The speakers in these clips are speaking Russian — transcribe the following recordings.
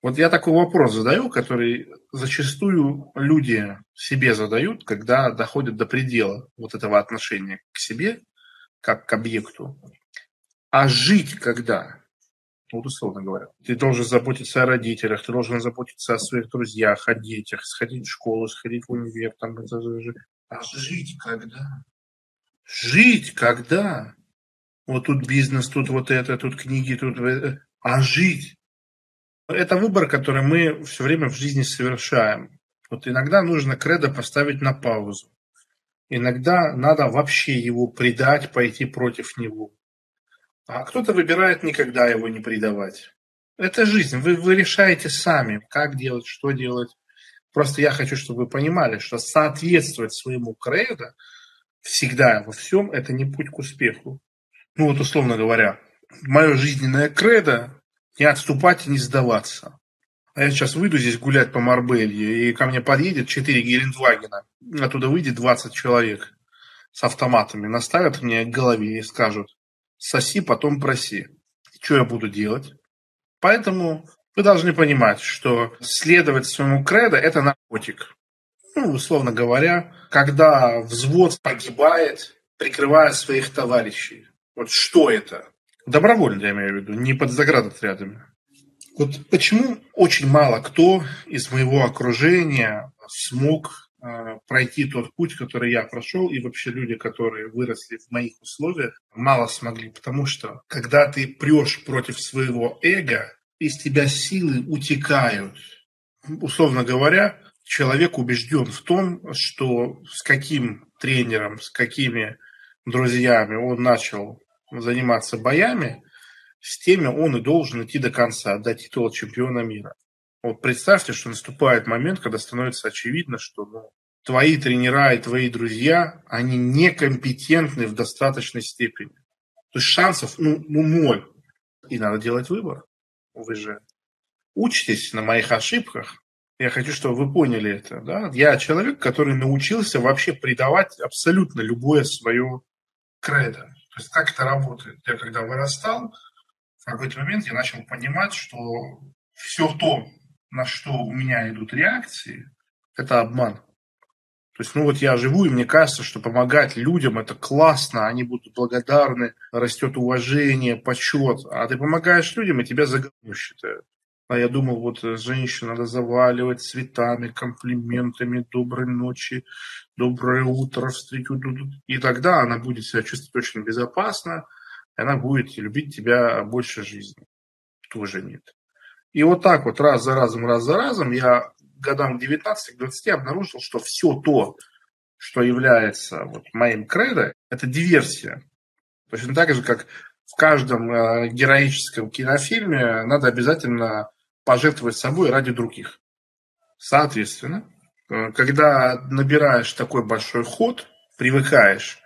Вот я такой вопрос задаю, который зачастую люди себе задают, когда доходят до предела вот этого отношения к себе, как к объекту. А жить когда? Вот условно говоря. Ты должен заботиться о родителях, ты должен заботиться о своих друзьях, о детях, сходить в школу, сходить в универ. Там, а жить когда? Жить когда? Вот тут бизнес, тут вот это, тут книги, тут... А жить? Это выбор, который мы все время в жизни совершаем. Вот иногда нужно кредо поставить на паузу. Иногда надо вообще его предать, пойти против него. А кто-то выбирает никогда его не предавать. Это жизнь. Вы, вы решаете сами, как делать, что делать. Просто я хочу, чтобы вы понимали, что соответствовать своему кредо всегда во всем это не путь к успеху. Ну вот условно говоря, мое жизненное кредо не отступать и не сдаваться. А я сейчас выйду здесь гулять по Марбелье, и ко мне подъедет 4 Гелендвагена. Оттуда выйдет 20 человек с автоматами, наставят мне к голове и скажут, соси, потом проси. Что я буду делать? Поэтому вы должны понимать, что следовать своему кредо – это наркотик. Ну, условно говоря, когда взвод погибает, прикрывая своих товарищей. Вот что это? Добровольно, я имею в виду, не под заградотрядами. Вот почему очень мало кто из моего окружения смог э, пройти тот путь, который я прошел, и вообще люди, которые выросли в моих условиях, мало смогли, потому что когда ты прешь против своего эго, из тебя силы утекают. Условно говоря, человек убежден в том, что с каким тренером, с какими друзьями он начал заниматься боями, с теми он и должен идти до конца, до титула чемпиона мира. Вот представьте, что наступает момент, когда становится очевидно, что ну, твои тренера и твои друзья, они некомпетентны в достаточной степени. То есть шансов ну, ну ноль. И надо делать выбор. Вы же учитесь на моих ошибках. Я хочу, чтобы вы поняли это. Да? Я человек, который научился вообще предавать абсолютно любое свое кредо. То есть как это работает? Я когда вырастал, в какой-то момент я начал понимать, что все то, на что у меня идут реакции, это обман. То есть, ну вот я живу, и мне кажется, что помогать людям это классно, они будут благодарны, растет уважение, почет. А ты помогаешь людям, и тебя за считают. А я думал, вот э, женщину надо заваливать цветами, комплиментами, доброй ночи, доброе утро, встречу. И тогда она будет себя чувствовать очень безопасно, и она будет любить тебя больше жизни. Тоже нет. И вот так вот раз за разом, раз за разом я годам 19-20 обнаружил, что все то, что является вот моим кредо, это диверсия. Точно так же, как в каждом э, героическом кинофильме надо обязательно пожертвовать собой ради других. Соответственно, э, когда набираешь такой большой ход, привыкаешь,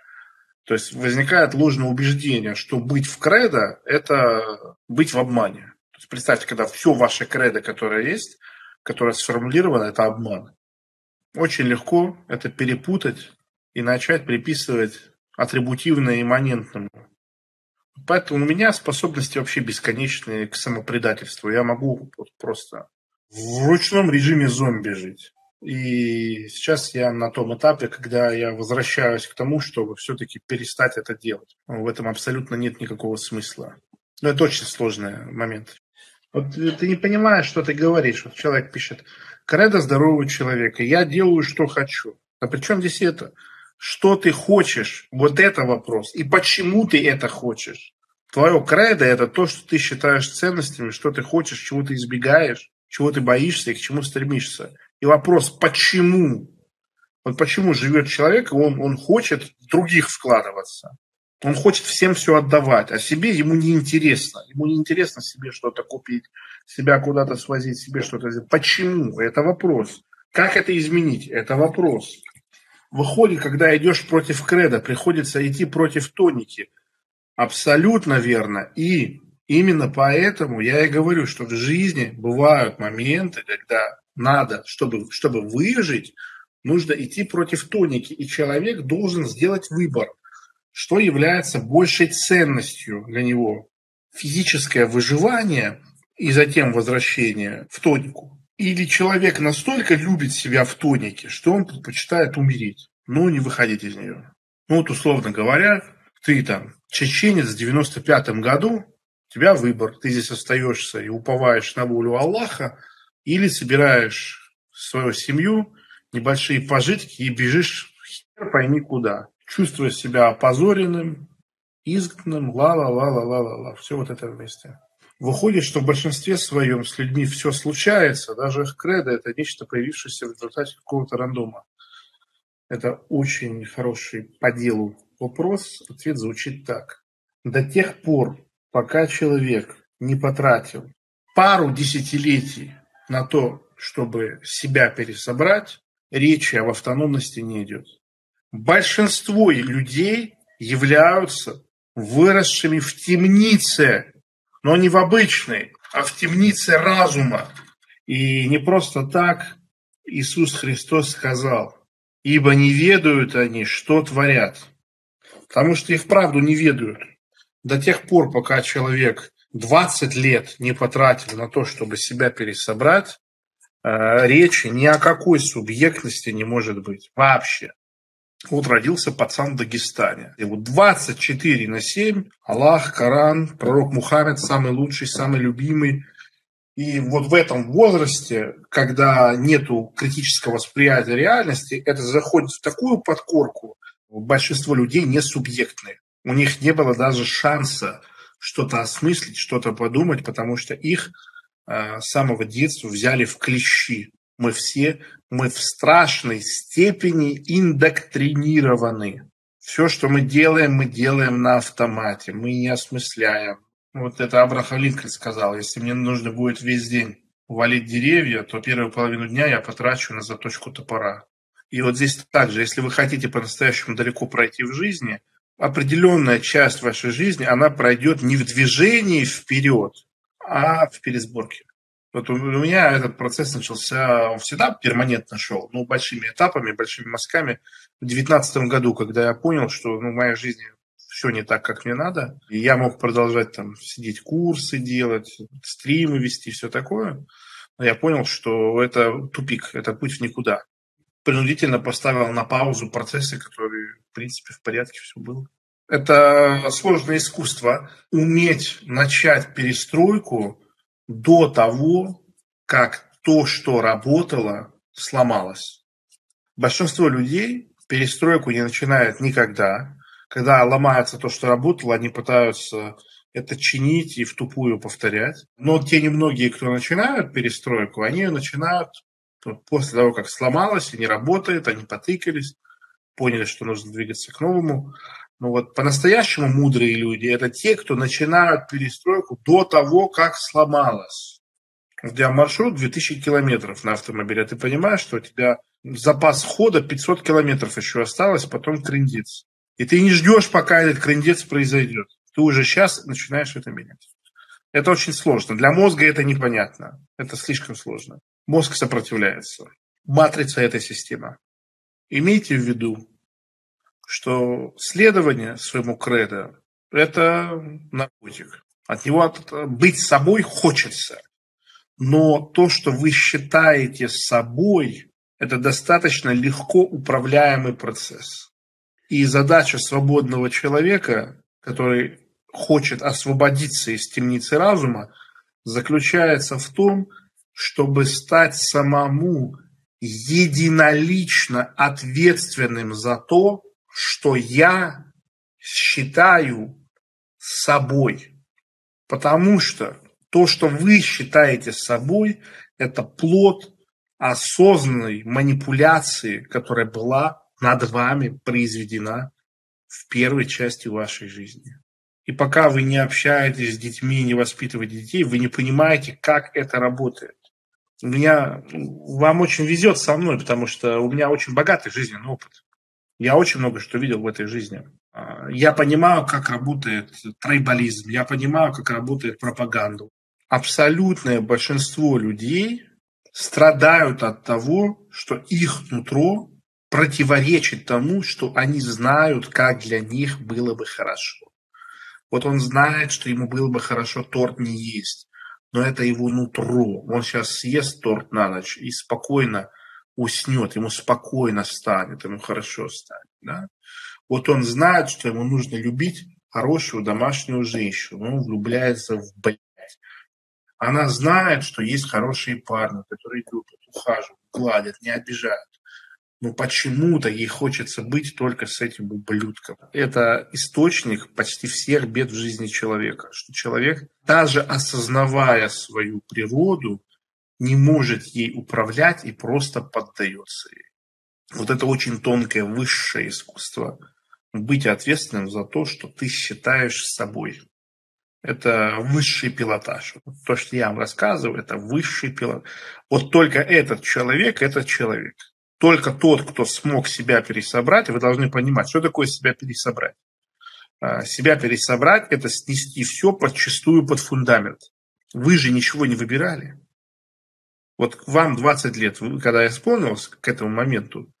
то есть возникает ложное убеждение, что быть в кредо – это быть в обмане. То есть представьте, когда все ваше кредо, которое есть, которое сформулировано, это обман. Очень легко это перепутать и начать приписывать атрибутивное имманентному. Поэтому у меня способности вообще бесконечные к самопредательству. Я могу вот просто в ручном режиме зомби жить. И сейчас я на том этапе, когда я возвращаюсь к тому, чтобы все-таки перестать это делать. В этом абсолютно нет никакого смысла. Но это очень сложный момент. Вот ты не понимаешь, что ты говоришь. Вот человек пишет, кредо здорового человека, я делаю, что хочу. А при чем здесь это? Что ты хочешь? Вот это вопрос. И почему ты это хочешь? Твое кредо – это то, что ты считаешь ценностями, что ты хочешь, чего ты избегаешь, чего ты боишься и к чему стремишься. И вопрос, почему? Вот почему живет человек, и он, он хочет в других вкладываться. Он хочет всем все отдавать, а себе ему не интересно. Ему не интересно себе что-то купить, себя куда-то свозить, себе что-то сделать. Почему? Это вопрос. Как это изменить? Это вопрос. Выходит, когда идешь против креда, приходится идти против тоники. Абсолютно верно. И именно поэтому я и говорю, что в жизни бывают моменты, когда надо, чтобы, чтобы выжить, нужно идти против тоники. И человек должен сделать выбор, что является большей ценностью для него. Физическое выживание и затем возвращение в тонику. Или человек настолько любит себя в тонике, что он предпочитает умереть, но не выходить из нее. Ну вот, условно говоря, ты там чеченец в 95-м году, у тебя выбор. Ты здесь остаешься и уповаешь на волю Аллаха, или собираешь свою семью, небольшие пожитки и бежишь хер пойми куда, чувствуя себя опозоренным, изгнанным, ла-ла-ла-ла-ла-ла-ла. Все вот это вместе. Выходит, что в большинстве своем с людьми все случается, даже их кредо – это нечто, появившееся в результате какого-то рандома. Это очень хороший по делу вопрос. Ответ звучит так. До тех пор, пока человек не потратил пару десятилетий на то, чтобы себя пересобрать, речи об автономности не идет. Большинство людей являются выросшими в темнице, но не в обычной, а в темнице разума. И не просто так Иисус Христос сказал, ибо не ведают они, что творят. Потому что и вправду не ведают. До тех пор, пока человек 20 лет не потратил на то, чтобы себя пересобрать, э, речи ни о какой субъектности не может быть вообще. Вот родился пацан в Дагестане. Ему 24 на 7. Аллах, Коран, пророк Мухаммед самый лучший, самый любимый. И вот в этом возрасте, когда нету критического восприятия реальности, это заходит в такую подкорку. Большинство людей не субъектные. У них не было даже шанса что-то осмыслить, что-то подумать, потому что их э, с самого детства взяли в клещи. Мы все, мы в страшной степени индоктринированы. Все, что мы делаем, мы делаем на автомате, мы не осмысляем. Вот это Абрахам Линкольн сказал, если мне нужно будет весь день валить деревья, то первую половину дня я потрачу на заточку топора. И вот здесь также, если вы хотите по-настоящему далеко пройти в жизни, определенная часть вашей жизни, она пройдет не в движении вперед, а в пересборке. Вот у меня этот процесс начался, он всегда перманентно шел, ну, большими этапами, большими мазками. В 2019 году, когда я понял, что ну, в моей жизни все не так, как мне надо, и я мог продолжать там сидеть курсы делать, стримы вести, все такое, но я понял, что это тупик, это путь в никуда. Принудительно поставил на паузу процессы, которые, в принципе, в порядке все было. Это сложное искусство. Уметь начать перестройку до того, как то, что работало, сломалось. Большинство людей перестройку не начинают никогда. Когда ломается то, что работало, они пытаются это чинить и в тупую повторять. Но те немногие, кто начинают перестройку, они начинают после того, как сломалось и не работает, они потыкались, поняли, что нужно двигаться к новому. Но вот по-настоящему мудрые люди – это те, кто начинают перестройку до того, как сломалось. У тебя маршрут 2000 километров на автомобиле, а ты понимаешь, что у тебя запас хода 500 километров еще осталось, потом крендец. И ты не ждешь, пока этот крендец произойдет. Ты уже сейчас начинаешь это менять. Это очень сложно. Для мозга это непонятно. Это слишком сложно. Мозг сопротивляется. Матрица – это система. Имейте в виду, что следование своему кредо – это наркотик. От него быть собой хочется. Но то, что вы считаете собой, это достаточно легко управляемый процесс. И задача свободного человека, который хочет освободиться из темницы разума, заключается в том, чтобы стать самому единолично ответственным за то, что я считаю собой. Потому что то, что вы считаете собой, это плод осознанной манипуляции, которая была над вами произведена в первой части вашей жизни. И пока вы не общаетесь с детьми, не воспитываете детей, вы не понимаете, как это работает. У меня, вам очень везет со мной, потому что у меня очень богатый жизненный опыт. Я очень много что видел в этой жизни. А, я понимаю, как работает трейбализм, я понимаю, как работает пропаганда. Абсолютное большинство людей страдают от того, что их нутро противоречит тому, что они знают, как для них было бы хорошо. Вот он знает, что ему было бы хорошо торт не есть, но это его нутро. Он сейчас съест торт на ночь и спокойно уснет, ему спокойно станет, ему хорошо станет. Да? Вот он знает, что ему нужно любить хорошую домашнюю женщину, он влюбляется в блядь. Она знает, что есть хорошие парни, которые любят, ухаживают, гладят, не обижают. Но почему-то ей хочется быть только с этим ублюдком. Это источник почти всех бед в жизни человека. Что человек, даже осознавая свою природу, не может ей управлять и просто поддается ей. Вот это очень тонкое, высшее искусство. Быть ответственным за то, что ты считаешь собой. Это высший пилотаж. То, что я вам рассказываю, это высший пилотаж. Вот только этот человек – этот человек. Только тот, кто смог себя пересобрать, вы должны понимать, что такое себя пересобрать. А, себя пересобрать – это снести все подчастую под фундамент. Вы же ничего не выбирали. Вот вам 20 лет, когда я исполнился к этому моменту,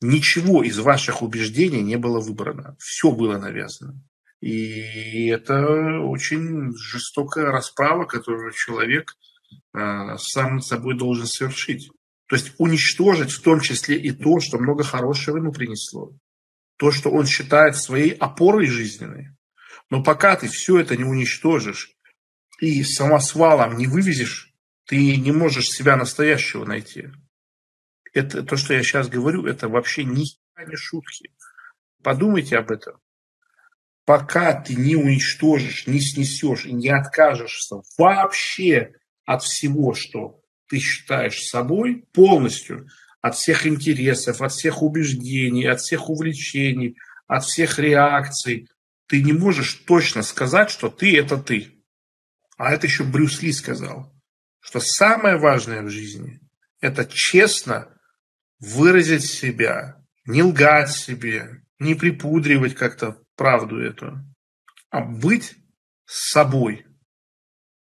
ничего из ваших убеждений не было выбрано. Все было навязано. И это очень жестокая расправа, которую человек э, сам над собой должен совершить. То есть уничтожить в том числе и то, что много хорошего ему принесло. То, что он считает своей опорой жизненной. Но пока ты все это не уничтожишь и самосвалом не вывезешь, ты не можешь себя настоящего найти. Это то, что я сейчас говорю, это вообще ни не шутки. Подумайте об этом. Пока ты не уничтожишь, не снесешь и не откажешься вообще от всего, что ты считаешь собой, полностью, от всех интересов, от всех убеждений, от всех увлечений, от всех реакций, ты не можешь точно сказать, что ты – это ты. А это еще Брюс Ли сказал что самое важное в жизни – это честно выразить себя, не лгать себе, не припудривать как-то правду эту, а быть собой –